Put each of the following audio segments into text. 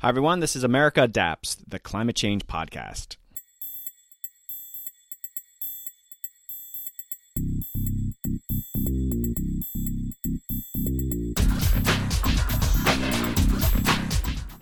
Hi, everyone. This is America Adapts, the climate change podcast.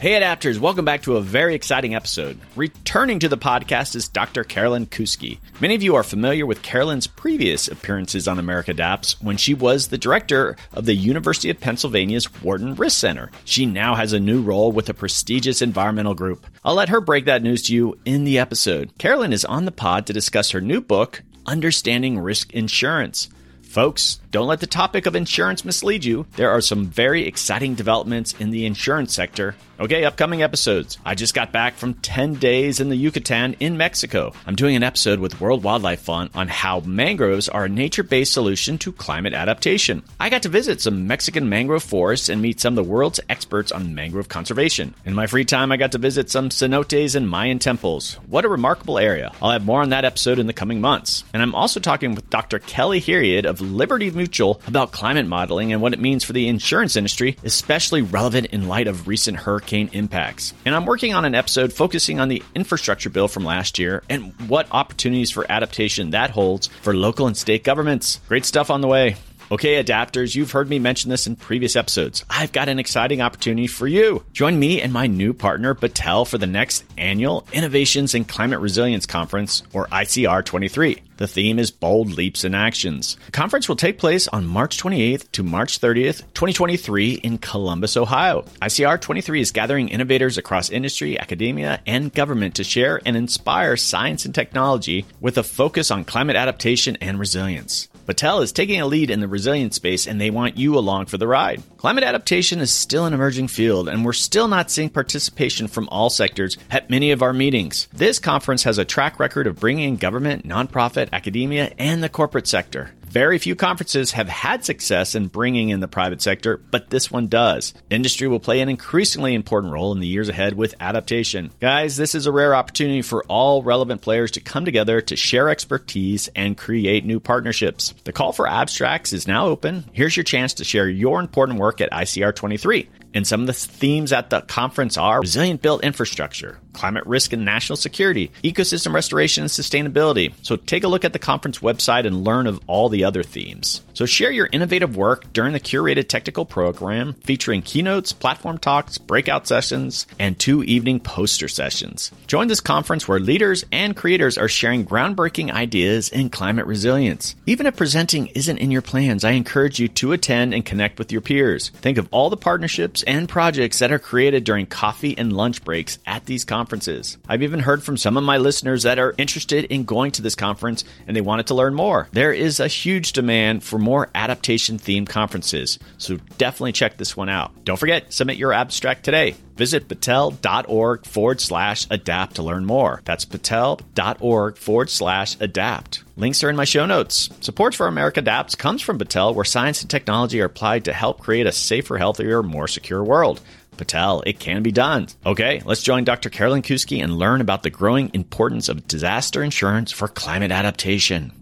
Hey, adapters, welcome back to a very exciting episode. Returning to the podcast is Dr. Carolyn Kousky. Many of you are familiar with Carolyn's previous appearances on America Adapts when she was the director of the University of Pennsylvania's Wharton Risk Center. She now has a new role with a prestigious environmental group. I'll let her break that news to you in the episode. Carolyn is on the pod to discuss her new book, Understanding Risk Insurance. Folks, don't let the topic of insurance mislead you. There are some very exciting developments in the insurance sector. Okay, upcoming episodes. I just got back from 10 days in the Yucatan in Mexico. I'm doing an episode with World Wildlife Fund on how mangroves are a nature based solution to climate adaptation. I got to visit some Mexican mangrove forests and meet some of the world's experts on mangrove conservation. In my free time, I got to visit some cenotes and Mayan temples. What a remarkable area. I'll have more on that episode in the coming months. And I'm also talking with Dr. Kelly Heriot of Liberty Mutual about climate modeling and what it means for the insurance industry, especially relevant in light of recent hurricanes hurricane impacts. And I'm working on an episode focusing on the infrastructure bill from last year and what opportunities for adaptation that holds for local and state governments. Great stuff on the way. Okay, adapters, you've heard me mention this in previous episodes. I've got an exciting opportunity for you. Join me and my new partner, Battelle, for the next annual Innovations in Climate Resilience Conference, or ICR 23. The theme is Bold Leaps and Actions. The conference will take place on March 28th to March 30th, 2023 in Columbus, Ohio. ICR 23 is gathering innovators across industry, academia, and government to share and inspire science and technology with a focus on climate adaptation and resilience. Battelle is taking a lead in the resilience space and they want you along for the ride. Climate adaptation is still an emerging field and we're still not seeing participation from all sectors at many of our meetings. This conference has a track record of bringing in government, nonprofit, academia, and the corporate sector. Very few conferences have had success in bringing in the private sector, but this one does. Industry will play an increasingly important role in the years ahead with adaptation. Guys, this is a rare opportunity for all relevant players to come together to share expertise and create new partnerships. The call for abstracts is now open. Here's your chance to share your important work at ICR 23. And some of the themes at the conference are resilient built infrastructure, climate risk and national security, ecosystem restoration and sustainability. So take a look at the conference website and learn of all the other themes. So share your innovative work during the curated technical program featuring keynotes, platform talks, breakout sessions, and two evening poster sessions. Join this conference where leaders and creators are sharing groundbreaking ideas in climate resilience. Even if presenting isn't in your plans, I encourage you to attend and connect with your peers. Think of all the partnerships and projects that are created during coffee and lunch breaks at these conferences. I've even heard from some of my listeners that are interested in going to this conference and they wanted to learn more. There is a huge demand for more adaptation themed conferences, so definitely check this one out. Don't forget, submit your abstract today. Visit battelle.org forward slash adapt to learn more. That's battelle.org forward slash adapt. Links are in my show notes. Support for America Adapts comes from Battelle, where science and technology are applied to help create a safer, healthier, more secure world. Battelle, it can be done. Okay, let's join Dr. Carolyn Kousky and learn about the growing importance of disaster insurance for climate adaptation.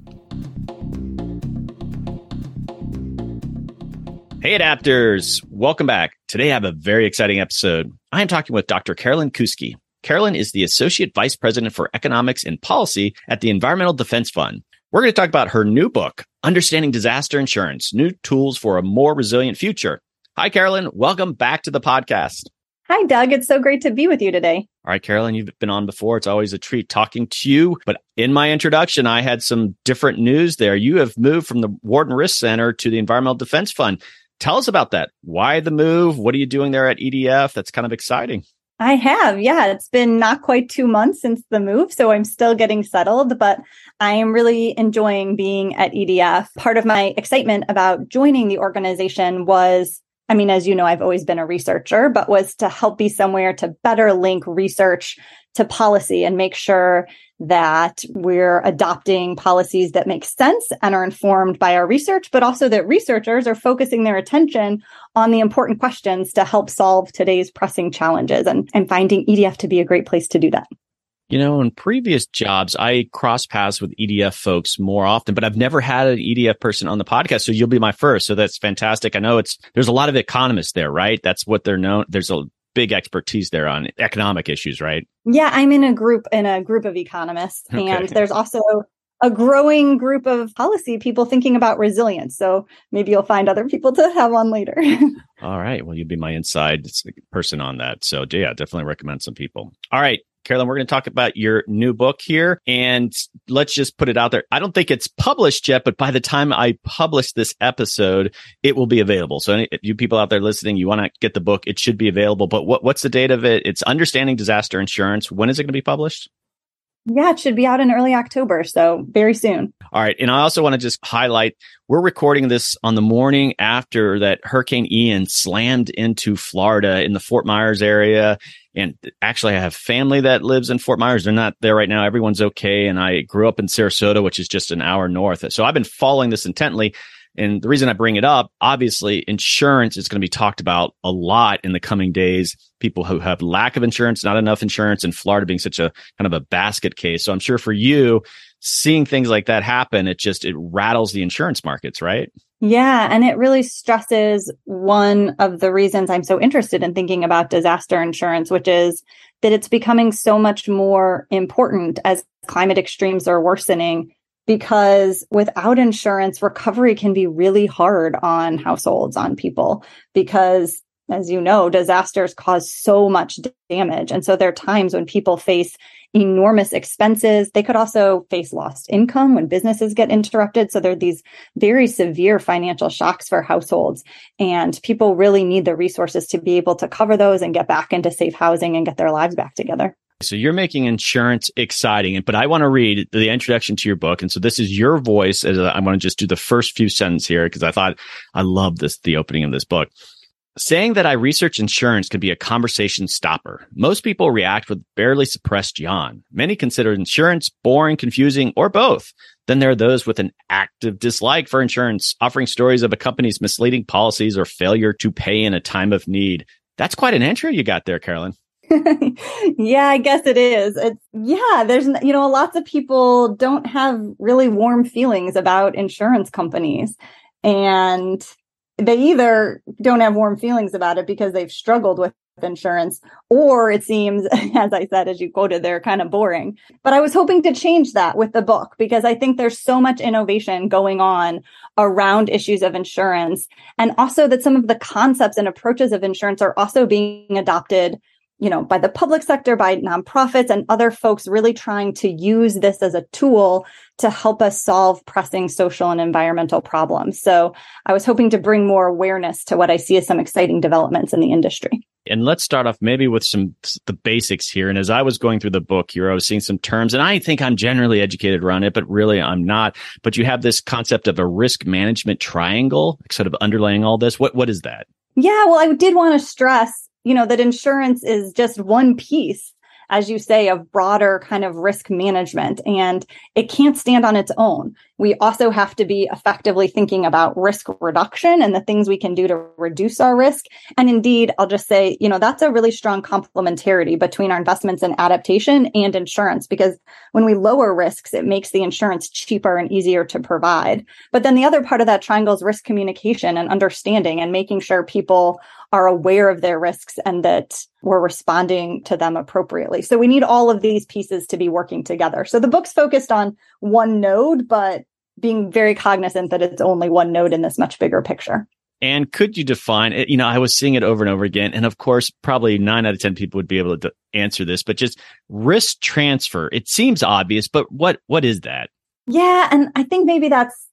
Hey, adapters, welcome back. Today I have a very exciting episode. I am talking with Dr. Carolyn Kousky. Carolyn is the Associate Vice President for Economics and Policy at the Environmental Defense Fund. We're going to talk about her new book, Understanding Disaster Insurance New Tools for a More Resilient Future. Hi, Carolyn. Welcome back to the podcast. Hi, Doug. It's so great to be with you today. All right, Carolyn, you've been on before. It's always a treat talking to you. But in my introduction, I had some different news there. You have moved from the Wharton Risk Center to the Environmental Defense Fund. Tell us about that. Why the move? What are you doing there at EDF? That's kind of exciting. I have. Yeah. It's been not quite two months since the move. So I'm still getting settled, but I am really enjoying being at EDF. Part of my excitement about joining the organization was I mean, as you know, I've always been a researcher, but was to help be somewhere to better link research to policy and make sure that we're adopting policies that make sense and are informed by our research, but also that researchers are focusing their attention on the important questions to help solve today's pressing challenges and, and finding EDF to be a great place to do that. You know, in previous jobs, I cross paths with EDF folks more often, but I've never had an EDF person on the podcast. So you'll be my first. So that's fantastic. I know it's, there's a lot of economists there, right? That's what they're known. There's a big expertise there on economic issues, right? Yeah, I'm in a group in a group of economists, okay. and there's also a growing group of policy people thinking about resilience. So maybe you'll find other people to have on later. All right. Well, you'd be my inside person on that. So yeah, definitely recommend some people. All right. Carolyn, we're going to talk about your new book here and let's just put it out there. I don't think it's published yet, but by the time I publish this episode, it will be available. So any, you people out there listening, you want to get the book, it should be available. But what, what's the date of it? It's Understanding Disaster Insurance. When is it going to be published? Yeah, it should be out in early October. So very soon. All right. And I also want to just highlight we're recording this on the morning after that Hurricane Ian slammed into Florida in the Fort Myers area. And actually, I have family that lives in Fort Myers. They're not there right now. Everyone's okay. And I grew up in Sarasota, which is just an hour north. So I've been following this intently. And the reason I bring it up, obviously, insurance is going to be talked about a lot in the coming days. People who have lack of insurance, not enough insurance, and Florida being such a kind of a basket case. So I'm sure for you, seeing things like that happen, it just it rattles the insurance markets, right? Yeah, and it really stresses one of the reasons I'm so interested in thinking about disaster insurance, which is that it's becoming so much more important as climate extremes are worsening because without insurance, recovery can be really hard on households, on people, because as you know, disasters cause so much damage. And so there are times when people face enormous expenses. They could also face lost income when businesses get interrupted. So there are these very severe financial shocks for households. And people really need the resources to be able to cover those and get back into safe housing and get their lives back together. So you're making insurance exciting, but I want to read the introduction to your book. And so this is your voice. As I want to just do the first few sentences here because I thought I love this, the opening of this book. Saying that I research insurance can be a conversation stopper. Most people react with barely suppressed yawn. Many consider insurance boring, confusing, or both. Then there are those with an active dislike for insurance, offering stories of a company's misleading policies or failure to pay in a time of need. That's quite an intro you got there, Carolyn. yeah, I guess it is. It's yeah, there's you know, lots of people don't have really warm feelings about insurance companies. And they either don't have warm feelings about it because they've struggled with insurance or it seems as i said as you quoted they're kind of boring. But i was hoping to change that with the book because i think there's so much innovation going on around issues of insurance. And also that some of the concepts and approaches of insurance are also being adopted you know, by the public sector, by nonprofits and other folks really trying to use this as a tool to help us solve pressing social and environmental problems. So I was hoping to bring more awareness to what I see as some exciting developments in the industry. And let's start off maybe with some the basics here. And as I was going through the book here, I was seeing some terms, and I think I'm generally educated around it, but really I'm not. But you have this concept of a risk management triangle, sort of underlaying all this. What what is that? Yeah, well, I did want to stress you know, that insurance is just one piece as you say, of broader kind of risk management. And it can't stand on its own. We also have to be effectively thinking about risk reduction and the things we can do to reduce our risk. And indeed, I'll just say, you know, that's a really strong complementarity between our investments in adaptation and insurance, because when we lower risks, it makes the insurance cheaper and easier to provide. But then the other part of that triangle is risk communication and understanding and making sure people are aware of their risks and that we're responding to them appropriately. So we need all of these pieces to be working together. So the book's focused on one node, but being very cognizant that it's only one node in this much bigger picture. And could you define it? You know, I was seeing it over and over again. And of course, probably nine out of 10 people would be able to answer this, but just risk transfer. It seems obvious, but what, what is that? Yeah. And I think maybe that's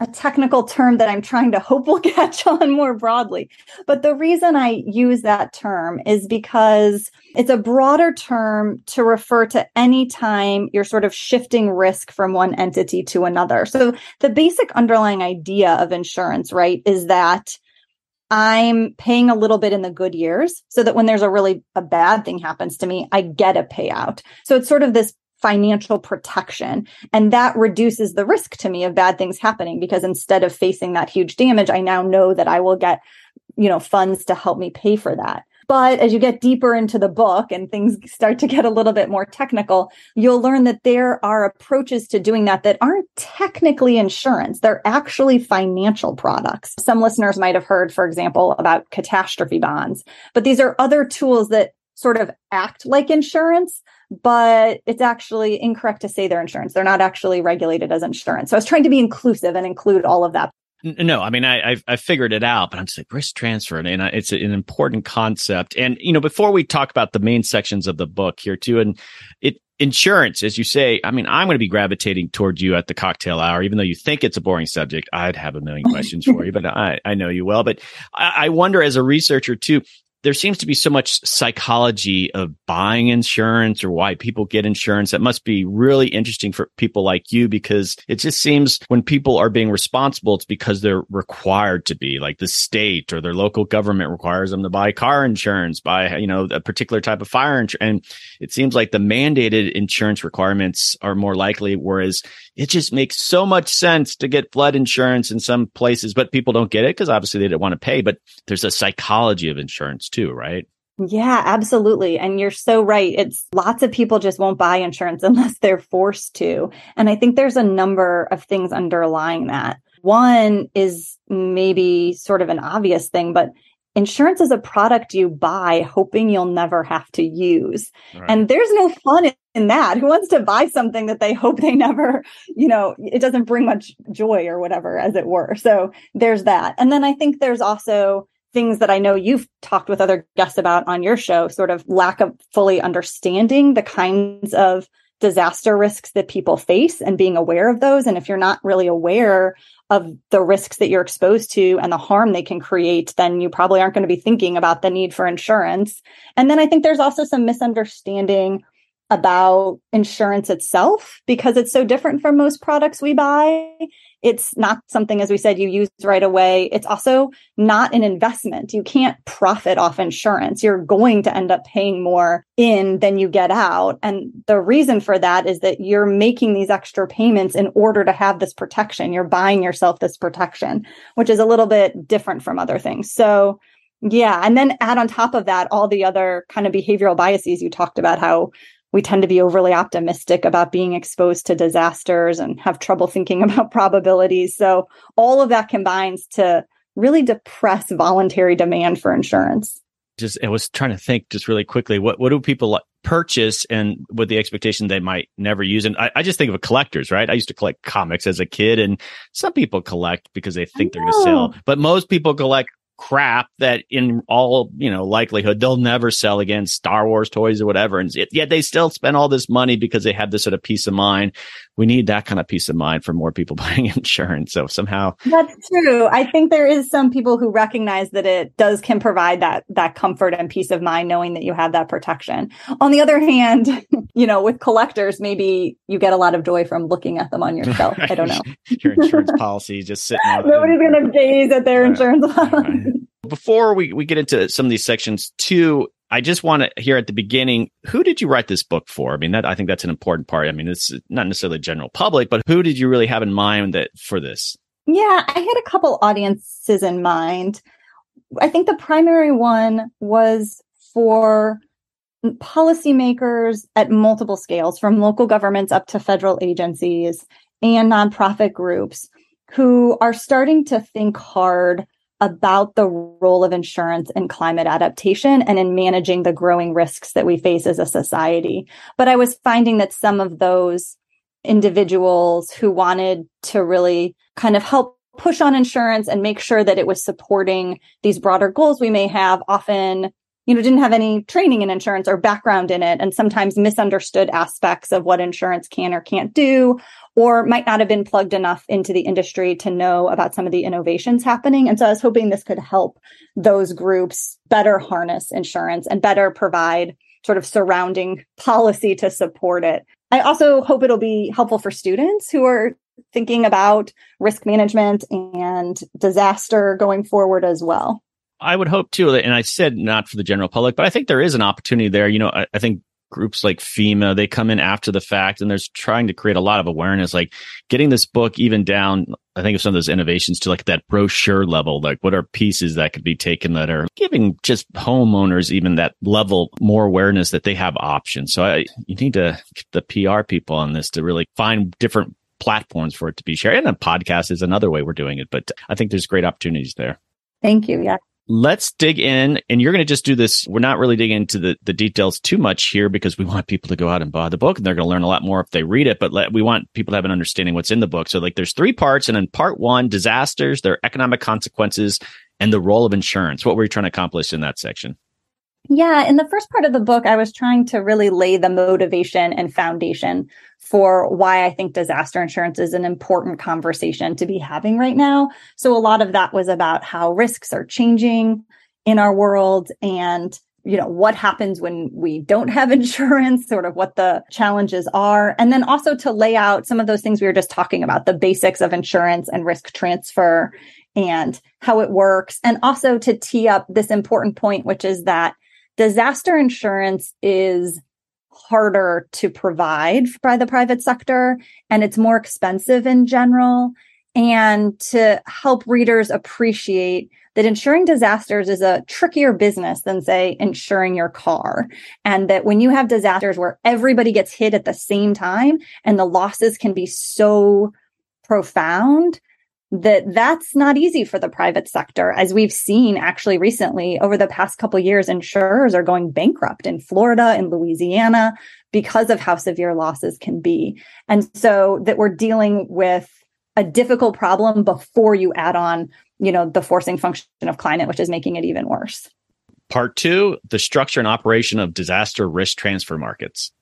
a technical term that I'm trying to hope will catch on more broadly. But the reason I use that term is because it's a broader term to refer to any time you're sort of shifting risk from one entity to another. So the basic underlying idea of insurance, right, is that I'm paying a little bit in the good years so that when there's a really a bad thing happens to me, I get a payout. So it's sort of this financial protection. And that reduces the risk to me of bad things happening because instead of facing that huge damage, I now know that I will get, you know, funds to help me pay for that. But as you get deeper into the book and things start to get a little bit more technical, you'll learn that there are approaches to doing that that aren't technically insurance. They're actually financial products. Some listeners might have heard, for example, about catastrophe bonds, but these are other tools that sort of act like insurance, but it's actually incorrect to say they're insurance. They're not actually regulated as insurance. So I was trying to be inclusive and include all of that. No, I mean I, I, I figured it out, but I'm just like risk transfer, and it's an important concept. And you know, before we talk about the main sections of the book here too, and it insurance, as you say, I mean, I'm going to be gravitating towards you at the cocktail hour, even though you think it's a boring subject. I'd have a million questions for you, but I, I know you well. But I, I wonder, as a researcher too, there seems to be so much psychology of buying insurance or why people get insurance. That must be really interesting for people like you because it just seems when people are being responsible, it's because they're required to be like the state or their local government requires them to buy car insurance, buy, you know, a particular type of fire insurance. And it seems like the mandated insurance requirements are more likely, whereas it just makes so much sense to get flood insurance in some places, but people don't get it because obviously they don't want to pay. But there's a psychology of insurance too, right? Yeah, absolutely. And you're so right. It's lots of people just won't buy insurance unless they're forced to. And I think there's a number of things underlying that. One is maybe sort of an obvious thing, but insurance is a product you buy hoping you'll never have to use. Right. And there's no fun in that. Who wants to buy something that they hope they never, you know, it doesn't bring much joy or whatever, as it were. So there's that. And then I think there's also things that I know you've talked with other guests about on your show, sort of lack of fully understanding the kinds of disaster risks that people face and being aware of those. And if you're not really aware of the risks that you're exposed to and the harm they can create, then you probably aren't going to be thinking about the need for insurance. And then I think there's also some misunderstanding about insurance itself because it's so different from most products we buy. It's not something, as we said, you use right away. It's also not an investment. You can't profit off insurance. You're going to end up paying more in than you get out. And the reason for that is that you're making these extra payments in order to have this protection. You're buying yourself this protection, which is a little bit different from other things. So yeah. And then add on top of that all the other kind of behavioral biases you talked about, how we tend to be overly optimistic about being exposed to disasters and have trouble thinking about probabilities. So all of that combines to really depress voluntary demand for insurance. Just I was trying to think just really quickly what what do people purchase and with the expectation they might never use and I, I just think of collectors right I used to collect comics as a kid and some people collect because they think they're going to sell but most people collect crap that in all you know likelihood they'll never sell again star wars toys or whatever. And yet they still spend all this money because they have this sort of peace of mind we need that kind of peace of mind for more people buying insurance. So somehow that's true. I think there is some people who recognize that it does can provide that that comfort and peace of mind knowing that you have that protection. On the other hand you know with collectors maybe you get a lot of joy from looking at them on your shelf. I don't know. Your insurance policy just sitting nobody's going to gaze at their insurance before we, we get into some of these sections too, I just want to hear at the beginning, who did you write this book for? I mean, that I think that's an important part. I mean, it's not necessarily general public, but who did you really have in mind that for this? Yeah, I had a couple audiences in mind. I think the primary one was for policymakers at multiple scales, from local governments up to federal agencies and nonprofit groups who are starting to think hard about the role of insurance in climate adaptation and in managing the growing risks that we face as a society. But I was finding that some of those individuals who wanted to really kind of help push on insurance and make sure that it was supporting these broader goals we may have often you know didn't have any training in insurance or background in it and sometimes misunderstood aspects of what insurance can or can't do or might not have been plugged enough into the industry to know about some of the innovations happening. And so I was hoping this could help those groups better harness insurance and better provide sort of surrounding policy to support it. I also hope it'll be helpful for students who are thinking about risk management and disaster going forward as well. I would hope too, and I said not for the general public, but I think there is an opportunity there. You know, I, I think groups like FEMA, they come in after the fact and there's trying to create a lot of awareness, like getting this book even down. I think of some of those innovations to like that brochure level, like what are pieces that could be taken that are giving just homeowners even that level more awareness that they have options. So I, you need to the PR people on this to really find different platforms for it to be shared. And a podcast is another way we're doing it, but I think there's great opportunities there. Thank you. Yeah let's dig in and you're going to just do this. We're not really digging into the, the details too much here because we want people to go out and buy the book and they're going to learn a lot more if they read it but let, we want people to have an understanding what's in the book. So like there's three parts and in part one disasters their economic consequences and the role of insurance. What were you trying to accomplish in that section yeah, in the first part of the book, I was trying to really lay the motivation and foundation for why I think disaster insurance is an important conversation to be having right now. So a lot of that was about how risks are changing in our world and you know what happens when we don't have insurance sort of what the challenges are and then also to lay out some of those things we were just talking about the basics of insurance and risk transfer and how it works and also to tee up this important point which is that disaster insurance is harder to provide by the private sector and it's more expensive in general. And to help readers appreciate that insuring disasters is a trickier business than, say, insuring your car. And that when you have disasters where everybody gets hit at the same time and the losses can be so profound, that that's not easy for the private sector as we've seen actually recently over the past couple years insurers are going bankrupt in Florida and Louisiana because of how severe losses can be. And so that we're dealing with a difficult problem before you add on you know the forcing function of climate which is making it even worse. Part 2 the structure and operation of disaster risk transfer markets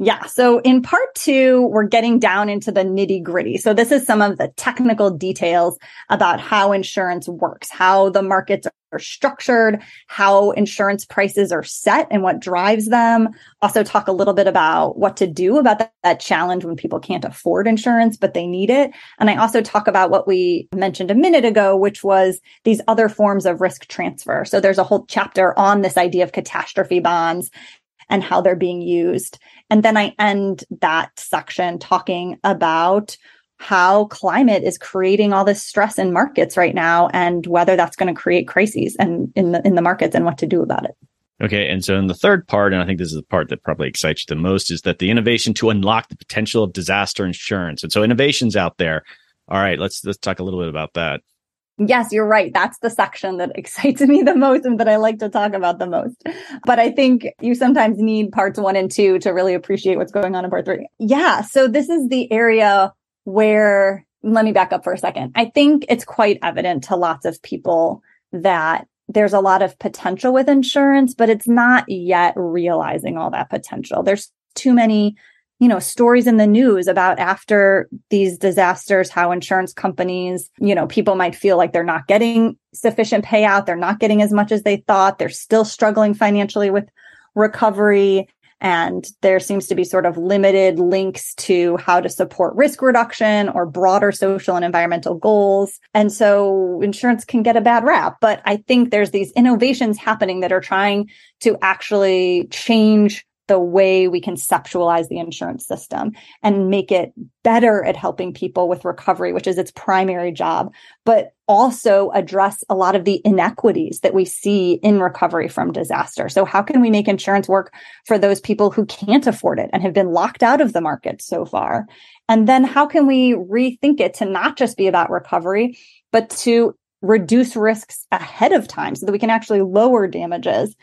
yeah. So in part two, we're getting down into the nitty gritty. So this is some of the technical details about how insurance works, how the markets are structured, how insurance prices are set and what drives them. Also talk a little bit about what to do about that, that challenge when people can't afford insurance, but they need it. And I also talk about what we mentioned a minute ago, which was these other forms of risk transfer. So there's a whole chapter on this idea of catastrophe bonds and how they're being used. And then I end that section talking about how climate is creating all this stress in markets right now and whether that's going to create crises and in the in the markets and what to do about it. Okay. And so in the third part, and I think this is the part that probably excites you the most, is that the innovation to unlock the potential of disaster insurance. And so innovations out there. All right, let's let's talk a little bit about that. Yes, you're right. That's the section that excites me the most and that I like to talk about the most. But I think you sometimes need parts one and two to really appreciate what's going on in part three. Yeah. So this is the area where, let me back up for a second. I think it's quite evident to lots of people that there's a lot of potential with insurance, but it's not yet realizing all that potential. There's too many you know, stories in the news about after these disasters, how insurance companies, you know, people might feel like they're not getting sufficient payout. They're not getting as much as they thought. They're still struggling financially with recovery. And there seems to be sort of limited links to how to support risk reduction or broader social and environmental goals. And so insurance can get a bad rap. But I think there's these innovations happening that are trying to actually change the way we conceptualize the insurance system and make it better at helping people with recovery, which is its primary job, but also address a lot of the inequities that we see in recovery from disaster. So how can we make insurance work for those people who can't afford it and have been locked out of the market so far? And then how can we rethink it to not just be about recovery, but to reduce risks ahead of time so that we can actually lower damages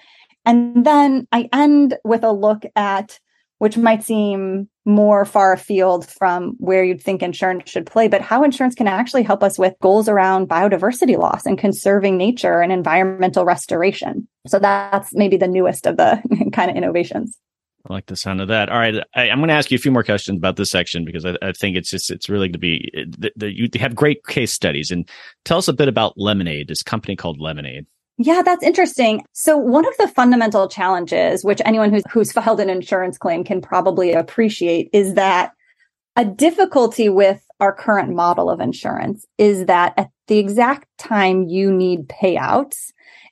and then I end with a look at which might seem more far afield from where you'd think insurance should play, but how insurance can actually help us with goals around biodiversity loss and conserving nature and environmental restoration. So that's maybe the newest of the kind of innovations. I like the sound of that. All right, I, am going to ask you a few more questions about this section because I, I think it's just it's really to be the, the, you have great case studies and tell us a bit about Lemonade, this company called Lemonade. Yeah, that's interesting. So one of the fundamental challenges, which anyone who's, who's filed an insurance claim can probably appreciate is that a difficulty with our current model of insurance is that at the exact time you need payouts,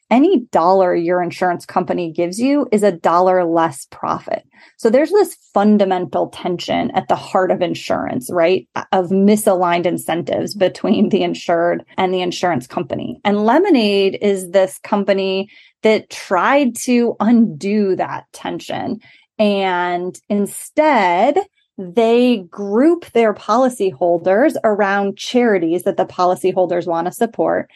any dollar your insurance company gives you is a dollar less profit. So there's this fundamental tension at the heart of insurance, right? Of misaligned incentives between the insured and the insurance company. And Lemonade is this company that tried to undo that tension. And instead, they group their policyholders around charities that the policyholders want to support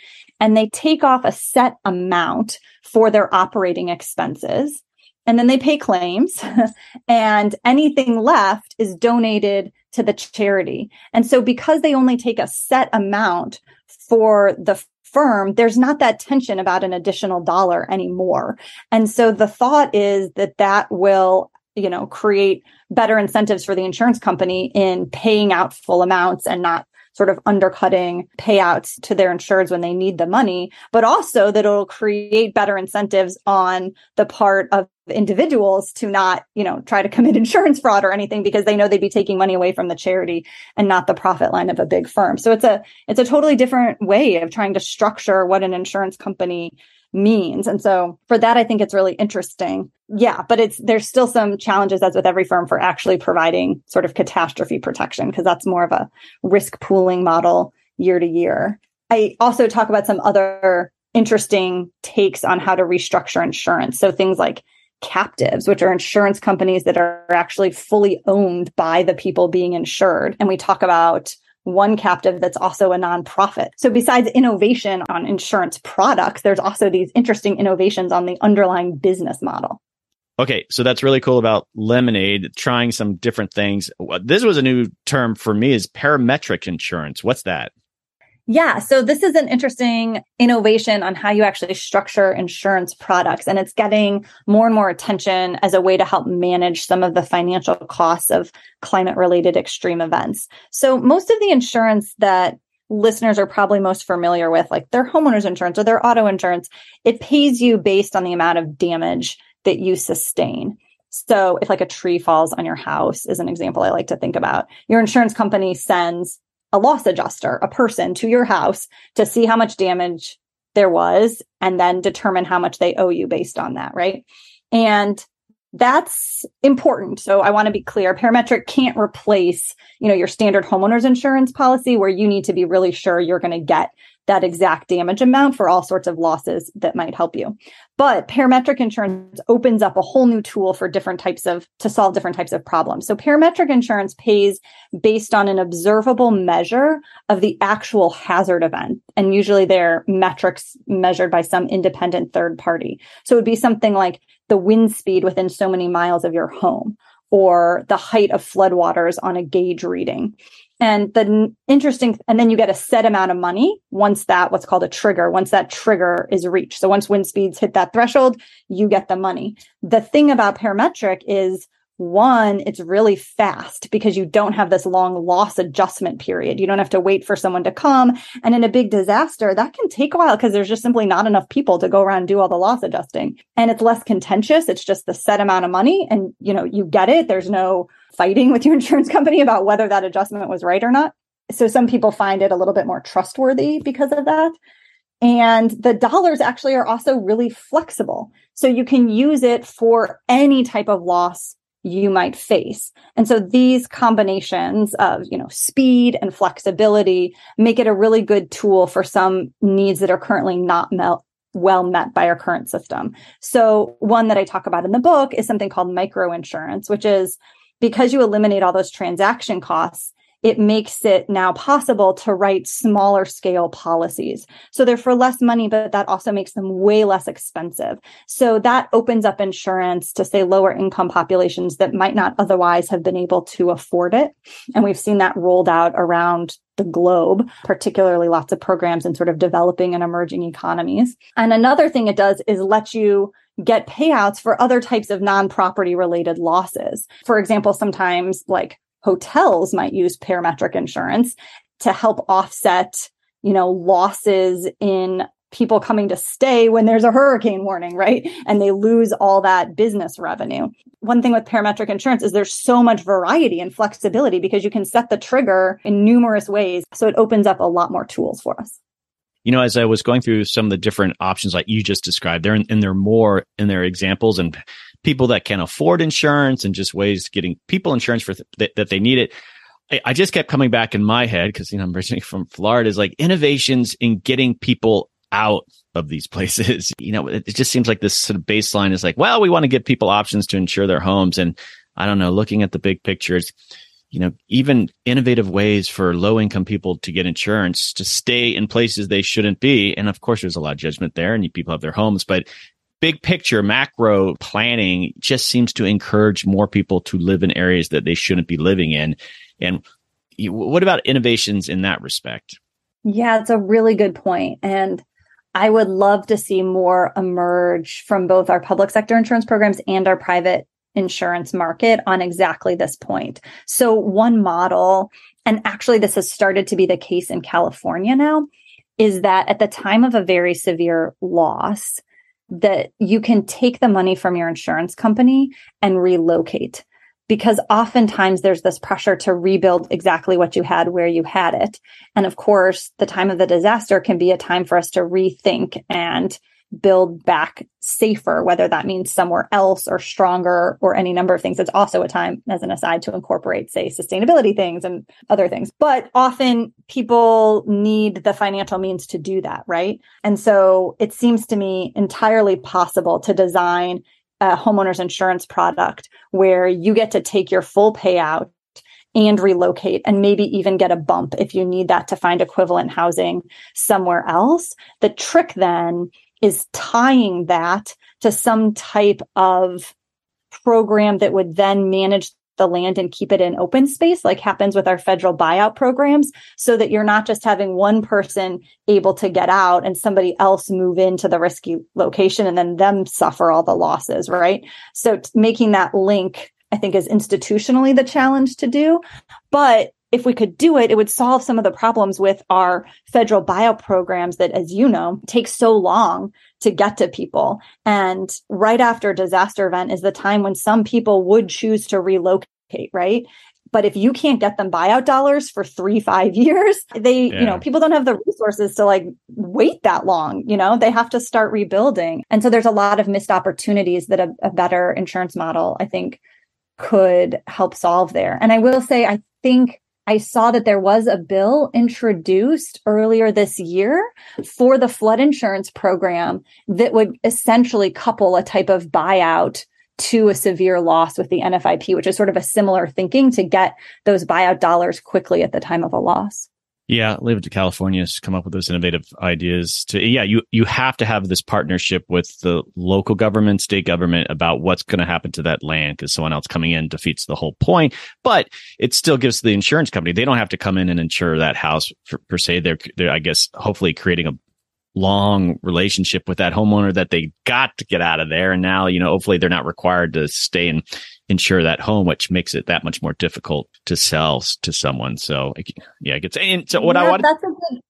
and they take off a set amount for their operating expenses. And then they pay claims and anything left is donated to the charity. And so because they only take a set amount for the firm, there's not that tension about an additional dollar anymore. And so the thought is that that will you know create better incentives for the insurance company in paying out full amounts and not sort of undercutting payouts to their insureds when they need the money, but also that it'll create better incentives on the part of individuals to not, you know, try to commit insurance fraud or anything because they know they'd be taking money away from the charity and not the profit line of a big firm. So it's a it's a totally different way of trying to structure what an insurance company means. And so for that, I think it's really interesting. Yeah, but it's there's still some challenges as with every firm for actually providing sort of catastrophe protection because that's more of a risk pooling model year to year. I also talk about some other interesting takes on how to restructure insurance. So things like captives, which are insurance companies that are actually fully owned by the people being insured. And we talk about one captive that's also a nonprofit. So besides innovation on insurance products, there's also these interesting innovations on the underlying business model. Okay, so that's really cool about Lemonade trying some different things. This was a new term for me is parametric insurance. What's that? Yeah. So this is an interesting innovation on how you actually structure insurance products. And it's getting more and more attention as a way to help manage some of the financial costs of climate related extreme events. So most of the insurance that listeners are probably most familiar with, like their homeowners insurance or their auto insurance, it pays you based on the amount of damage that you sustain. So if like a tree falls on your house is an example I like to think about, your insurance company sends a loss adjuster, a person to your house to see how much damage there was and then determine how much they owe you based on that, right? And that's important. So I want to be clear. Parametric can't replace, you know, your standard homeowners insurance policy where you need to be really sure you're going to get that exact damage amount for all sorts of losses that might help you. But parametric insurance opens up a whole new tool for different types of, to solve different types of problems. So parametric insurance pays based on an observable measure of the actual hazard event. And usually they're metrics measured by some independent third party. So it would be something like the wind speed within so many miles of your home or the height of floodwaters on a gauge reading. And the interesting, and then you get a set amount of money once that, what's called a trigger, once that trigger is reached. So once wind speeds hit that threshold, you get the money. The thing about parametric is one, it's really fast because you don't have this long loss adjustment period. You don't have to wait for someone to come. And in a big disaster, that can take a while because there's just simply not enough people to go around and do all the loss adjusting. And it's less contentious. It's just the set amount of money and, you know, you get it. There's no fighting with your insurance company about whether that adjustment was right or not. So some people find it a little bit more trustworthy because of that. And the dollars actually are also really flexible. So you can use it for any type of loss you might face. And so these combinations of, you know, speed and flexibility make it a really good tool for some needs that are currently not met, well met by our current system. So one that I talk about in the book is something called micro insurance, which is because you eliminate all those transaction costs, it makes it now possible to write smaller scale policies. So they're for less money, but that also makes them way less expensive. So that opens up insurance to say lower income populations that might not otherwise have been able to afford it. And we've seen that rolled out around the globe, particularly lots of programs in sort of developing and emerging economies. And another thing it does is let you get payouts for other types of non-property related losses. For example, sometimes like hotels might use parametric insurance to help offset, you know, losses in people coming to stay when there's a hurricane warning, right? And they lose all that business revenue. One thing with parametric insurance is there's so much variety and flexibility because you can set the trigger in numerous ways. So it opens up a lot more tools for us. You know, as I was going through some of the different options like you just described, there and there are more in their examples and people that can afford insurance and just ways getting people insurance for th- that they need it. I, I just kept coming back in my head because you know I'm originally from Florida is like innovations in getting people out of these places. You know, it, it just seems like this sort of baseline is like, well, we want to give people options to insure their homes. And I don't know, looking at the big pictures, you know, even innovative ways for low income people to get insurance to stay in places they shouldn't be. And of course, there's a lot of judgment there and people have their homes, but big picture macro planning just seems to encourage more people to live in areas that they shouldn't be living in. And what about innovations in that respect? Yeah, it's a really good point. And I would love to see more emerge from both our public sector insurance programs and our private insurance market on exactly this point. So, one model, and actually, this has started to be the case in California now, is that at the time of a very severe loss, that you can take the money from your insurance company and relocate because oftentimes there's this pressure to rebuild exactly what you had where you had it. And of course, the time of the disaster can be a time for us to rethink and build back safer, whether that means somewhere else or stronger or any number of things. It's also a time, as an aside, to incorporate, say, sustainability things and other things. But often people need the financial means to do that, right? And so it seems to me entirely possible to design a homeowner's insurance product where you get to take your full payout and relocate and maybe even get a bump if you need that to find equivalent housing somewhere else. The trick then is tying that to some type of program that would then manage the land and keep it in open space, like happens with our federal buyout programs, so that you're not just having one person able to get out and somebody else move into the risky location and then them suffer all the losses, right? So making that link, I think, is institutionally the challenge to do. But if we could do it, it would solve some of the problems with our federal buyout programs that, as you know, take so long to get to people. And right after a disaster event is the time when some people would choose to relocate, right? But if you can't get them buyout dollars for three, five years, they, yeah. you know, people don't have the resources to like wait that long. You know, they have to start rebuilding. And so there's a lot of missed opportunities that a, a better insurance model, I think, could help solve there. And I will say, I think I saw that there was a bill introduced earlier this year for the flood insurance program that would essentially couple a type of buyout to a severe loss with the NFIP, which is sort of a similar thinking to get those buyout dollars quickly at the time of a loss. Yeah, leave it to California to come up with those innovative ideas. To yeah, you you have to have this partnership with the local government, state government about what's going to happen to that land because someone else coming in defeats the whole point. But it still gives the insurance company they don't have to come in and insure that house for, per se. They're they're I guess hopefully creating a long relationship with that homeowner that they got to get out of there. And now, you know, hopefully they're not required to stay and insure that home, which makes it that much more difficult to sell to someone. So yeah, it gets, and so what yeah, I want good-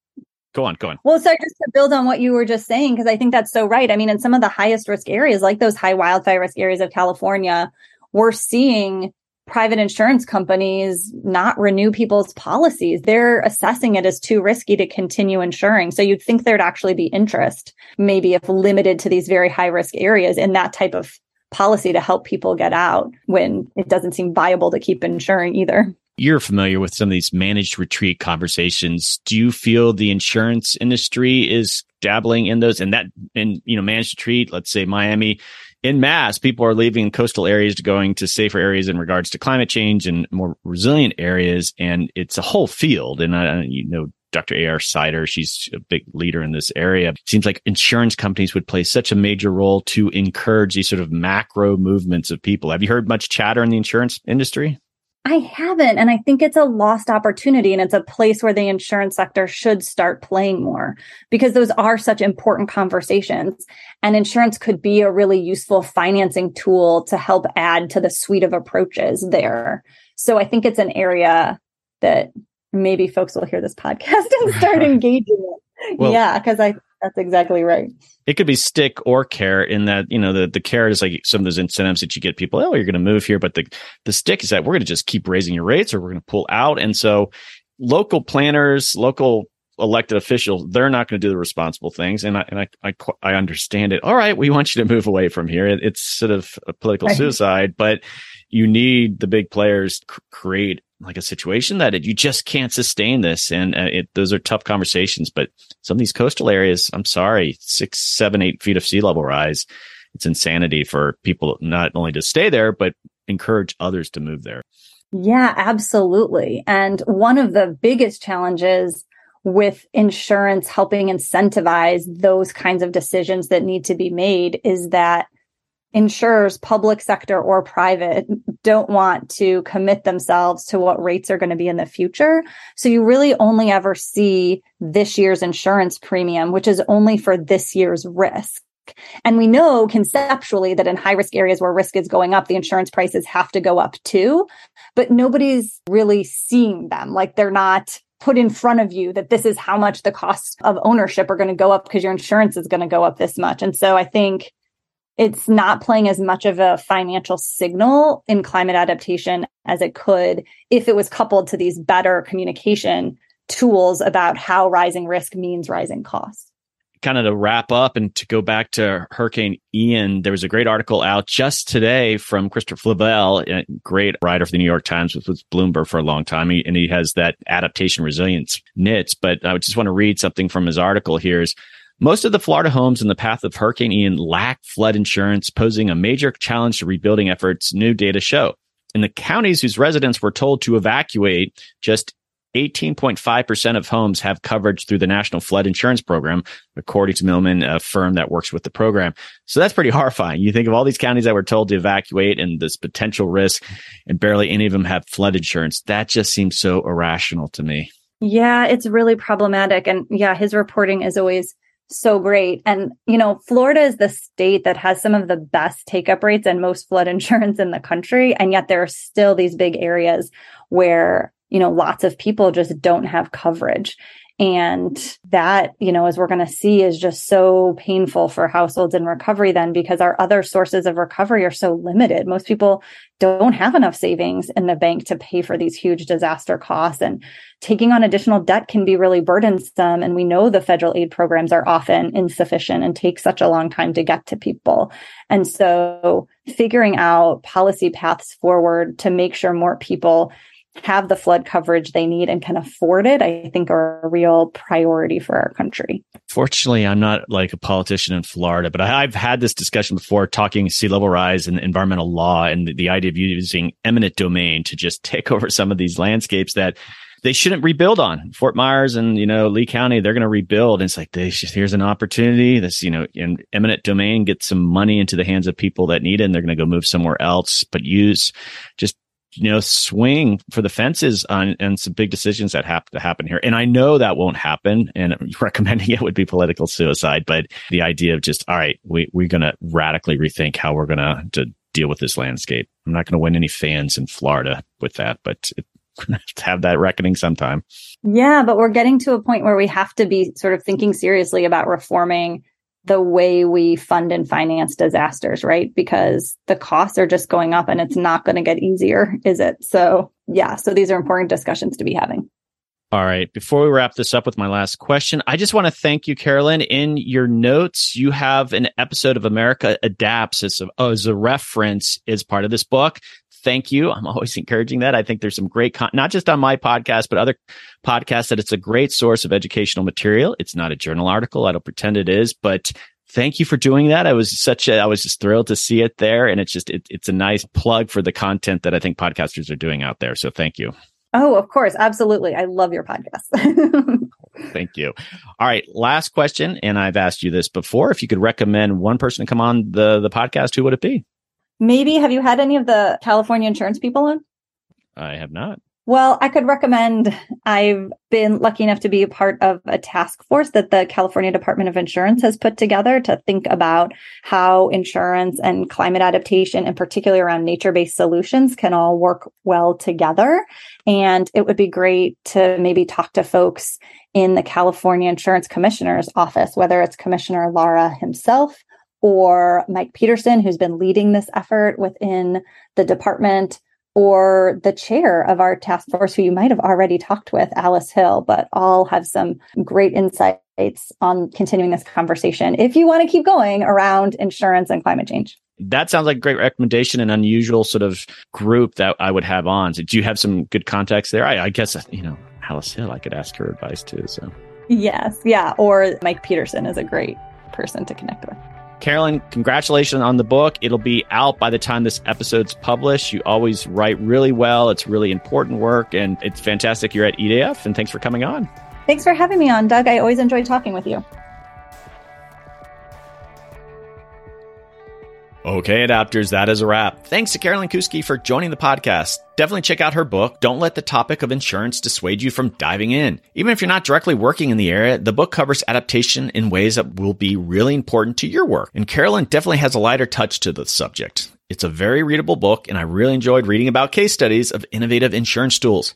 Go on, go on. Well, so just to build on what you were just saying, because I think that's so right. I mean, in some of the highest risk areas, like those high wildfire risk areas of California, we're seeing private insurance companies not renew people's policies. They're assessing it as too risky to continue insuring. So you'd think there'd actually be interest, maybe if limited to these very high risk areas in that type of policy to help people get out when it doesn't seem viable to keep insuring either. You're familiar with some of these managed retreat conversations. Do you feel the insurance industry is dabbling in those and that in you know managed retreat, let's say Miami in mass, people are leaving coastal areas to going to safer areas in regards to climate change and more resilient areas. And it's a whole field. And I, you know, Dr. A.R. Siders, she's a big leader in this area. It seems like insurance companies would play such a major role to encourage these sort of macro movements of people. Have you heard much chatter in the insurance industry? I haven't. And I think it's a lost opportunity. And it's a place where the insurance sector should start playing more because those are such important conversations. And insurance could be a really useful financing tool to help add to the suite of approaches there. So I think it's an area that maybe folks will hear this podcast and start engaging in. Well, yeah, because I that's exactly right. It could be stick or carrot in that, you know, the, the carrot is like some of those incentives that you get people, oh, you're going to move here. But the, the stick is that we're going to just keep raising your rates or we're going to pull out. And so local planners, local elected officials, they're not going to do the responsible things. And I, and I, I, I, understand it. All right. We want you to move away from here. It, it's sort of a political right. suicide, but you need the big players to create like a situation that it, you just can't sustain this. And uh, it, those are tough conversations, but some of these coastal areas, I'm sorry, six, seven, eight feet of sea level rise. It's insanity for people not only to stay there, but encourage others to move there. Yeah, absolutely. And one of the biggest challenges with insurance helping incentivize those kinds of decisions that need to be made is that insurers, public sector or private, don't want to commit themselves to what rates are going to be in the future. So you really only ever see this year's insurance premium, which is only for this year's risk. And we know conceptually that in high risk areas where risk is going up, the insurance prices have to go up too. But nobody's really seeing them. Like they're not put in front of you that this is how much the costs of ownership are going to go up because your insurance is going to go up this much. And so I think it's not playing as much of a financial signal in climate adaptation as it could if it was coupled to these better communication tools about how rising risk means rising costs kind of to wrap up and to go back to Hurricane Ian, there was a great article out just today from Christopher Flavelle, a great writer for the New York Times with, Bloomberg for a long time. And he has that adaptation resilience niche. But I just want to read something from his article here is most of the Florida homes in the path of Hurricane Ian lack flood insurance, posing a major challenge to rebuilding efforts, new data show. In the counties whose residents were told to evacuate, just 18.5% of homes have coverage through the National Flood Insurance Program, according to Milliman, a firm that works with the program. So that's pretty horrifying. You think of all these counties that were told to evacuate and this potential risk, and barely any of them have flood insurance. That just seems so irrational to me. Yeah, it's really problematic. And yeah, his reporting is always so great. And, you know, Florida is the state that has some of the best take up rates and most flood insurance in the country. And yet there are still these big areas where you know, lots of people just don't have coverage. And that, you know, as we're going to see is just so painful for households in recovery then because our other sources of recovery are so limited. Most people don't have enough savings in the bank to pay for these huge disaster costs and taking on additional debt can be really burdensome. And we know the federal aid programs are often insufficient and take such a long time to get to people. And so figuring out policy paths forward to make sure more people have the flood coverage they need and can afford it, I think are a real priority for our country. Fortunately, I'm not like a politician in Florida, but I, have had this discussion before talking sea level rise and environmental law and the, the idea of using eminent domain to just take over some of these landscapes that they shouldn't rebuild on Fort Myers and, you know, Lee County. They're going to rebuild. And it's like, they here's an opportunity. This, you know, in eminent domain, get some money into the hands of people that need it. And they're going to go move somewhere else, but use just you know, swing for the fences on and some big decisions that have to happen here. And I know that won't happen and recommending it would be political suicide, but the idea of just, all right, we, we're going to radically rethink how we're going to, deal with this landscape. I'm not going to win any fans in Florida with that, but it, to have that reckoning sometime. Yeah, but we're getting to a point where we have to be sort of thinking seriously about reforming the way we fund and finance disasters, right? Because the costs are just going up and it's not going to get easier, is it? So, yeah, so these are important discussions to be having. All right. Before we wrap this up with my last question, I just want to thank you, Carolyn. In your notes, you have an episode of America Adapts as a, as a reference as part of this book thank you. I'm always encouraging that. I think there's some great, con- not just on my podcast, but other podcasts that it's a great source of educational material. It's not a journal article. I don't pretend it is, but thank you for doing that. I was such a, I was just thrilled to see it there. And it's just, it, it's a nice plug for the content that I think podcasters are doing out there. So thank you. Oh, of course. Absolutely. I love your podcast. Thank you. All right. Last question. And I've asked you this before. If you could recommend one person to come on the, the podcast, who would it be? Maybe have you had any of the California insurance people on? I have not. Well, I could recommend. I've been lucky enough to be a part of a task force that the California Department of Insurance has put together to think about how insurance and climate adaptation, and particularly around nature based solutions, can all work well together. And it would be great to maybe talk to folks in the California Insurance Commissioner's office, whether it's Commissioner Lara himself or Mike Peterson, who's been leading this effort within the department, or the chair of our task force, who you might have already talked with, Alice Hill, but all have some great insights on continuing this conversation if you want to keep going around insurance and climate change. That sounds like a great recommendation and unusual sort of group that I would have on. So do you have some good contacts there? I, I guess, you know, Alice Hill, I could ask her advice too. So, yes. Yeah. Or Mike Peterson is a great person to connect with. Carolyn, congratulations on the book. It'll be out by the time this episode's published. You always write really well. It's really important work, and it's fantastic you're at EDF. And thanks for coming on. Thanks for having me on, Doug. I always enjoy talking with you. Okay, adapters, that is a wrap. Thanks to Carolyn Kousky for joining the podcast. Definitely check out her book. Don't let the topic of insurance dissuade you from diving in. Even if you're not directly working in the area, the book covers adaptation in ways that will be really important to your work. And Carolyn definitely has a lighter touch to the subject. It's a very readable book, and I really enjoyed reading about case studies of innovative insurance tools.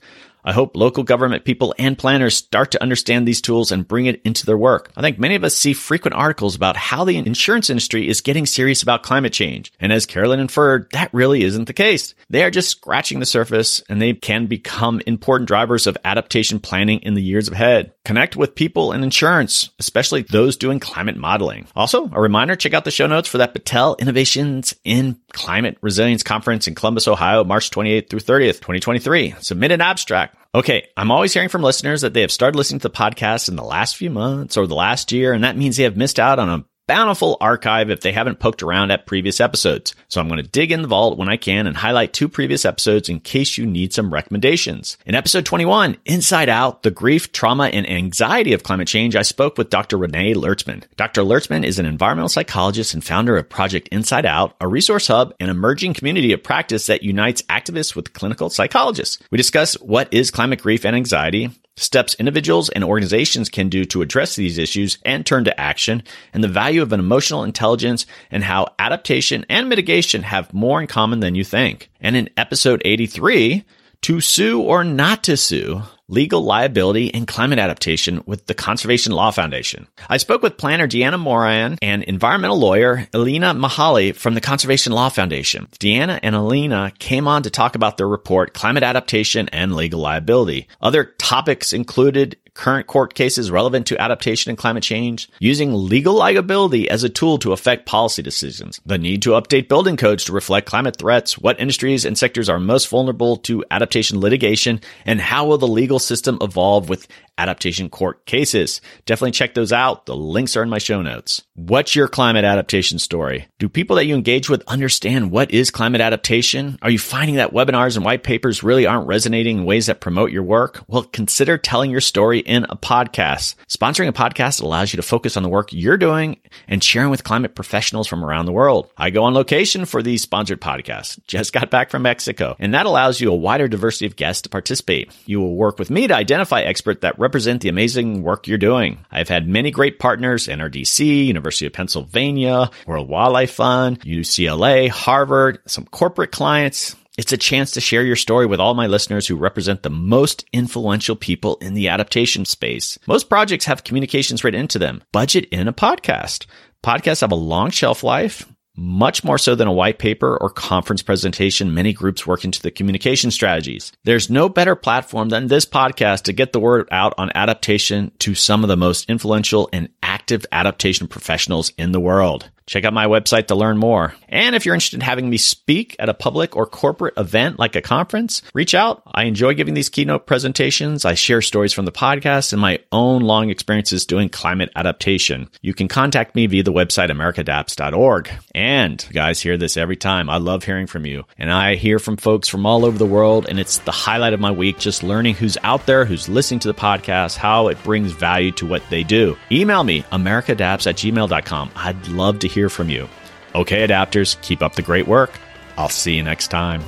I hope local government people and planners start to understand these tools and bring it into their work. I think many of us see frequent articles about how the insurance industry is getting serious about climate change. And as Carolyn inferred, that really isn't the case. They are just scratching the surface and they can become important drivers of adaptation planning in the years ahead. Connect with people in insurance, especially those doing climate modeling. Also, a reminder, check out the show notes for that Battelle Innovations in Climate Resilience Conference in Columbus, Ohio, March 28th through 30th, 2023. Submit an abstract. Okay, I'm always hearing from listeners that they have started listening to the podcast in the last few months or the last year, and that means they have missed out on a bountiful archive if they haven't poked around at previous episodes. So I'm going to dig in the vault when I can and highlight two previous episodes in case you need some recommendations. In episode 21, Inside Out, the grief, trauma, and anxiety of climate change, I spoke with Dr. Renee Lertzman. Dr. Lertzman is an environmental psychologist and founder of Project Inside Out, a resource hub and emerging community of practice that unites activists with clinical psychologists. We discuss what is climate grief and anxiety, steps individuals and organizations can do to address these issues and turn to action, and the value of an emotional intelligence and how adaptation and mitigation have more in common than you think. And in episode 83, to sue or not to sue, legal liability and climate adaptation with the Conservation Law Foundation. I spoke with planner Deanna Moran and environmental lawyer Elena Mihaly from the Conservation Law Foundation. Deanna and Elena came on to talk about their report, Climate Adaptation and Legal Liability. Other topics included current court cases relevant to adaptation and climate change, using legal liability as a tool to affect policy decisions, the need to update building codes to reflect climate threats, what industries and sectors are most vulnerable to adaptation litigation, and how will the legal system evolve with adaptation court cases. Definitely check those out. The links are in my show notes. What's your climate adaptation story? Do people that you engage with understand what is climate adaptation? Are you finding that webinars and white papers really aren't resonating in ways that promote your work? Well, consider telling your story in a podcast. Sponsoring a podcast allows you to focus on the work you're doing and sharing with climate professionals from around the world. I go on location for these sponsored podcasts. Just got back from Mexico, and that allows you a wider diversity of guests to participate. You will work with me to identify experts that represent the amazing work you're doing. I've had many great partners, NRDC, University of Pennsylvania, World Wildlife Fund, UCLA, Harvard, some corporate clients. It's a chance to share your story with all my listeners who represent the most influential people in the adaptation space. Most projects have communications written into them. Budget in a podcast. Podcasts have a long shelf life much more so than a white paper or conference presentation, many groups work into the communication strategies. There's no better platform than this podcast to get the word out on adaptation to some of the most influential and active adaptation professionals in the world. Check out my website to learn more. And if you're interested in having me speak at a public or corporate event like a conference, reach out. I enjoy giving these keynote presentations. I share stories from the podcast and my own long experiences doing climate adaptation. You can contact me via the website americadapts.org. And guys hear this every time. I love hearing from you. And I hear from folks from all over the world. And it's the highlight of my week, just learning who's out there, who's listening to the podcast, how it brings value to what they do. Email me, americadapts at gmail.com. I'd love to hear hear from you. Okay, adapters, keep up the great work. I'll see you next time.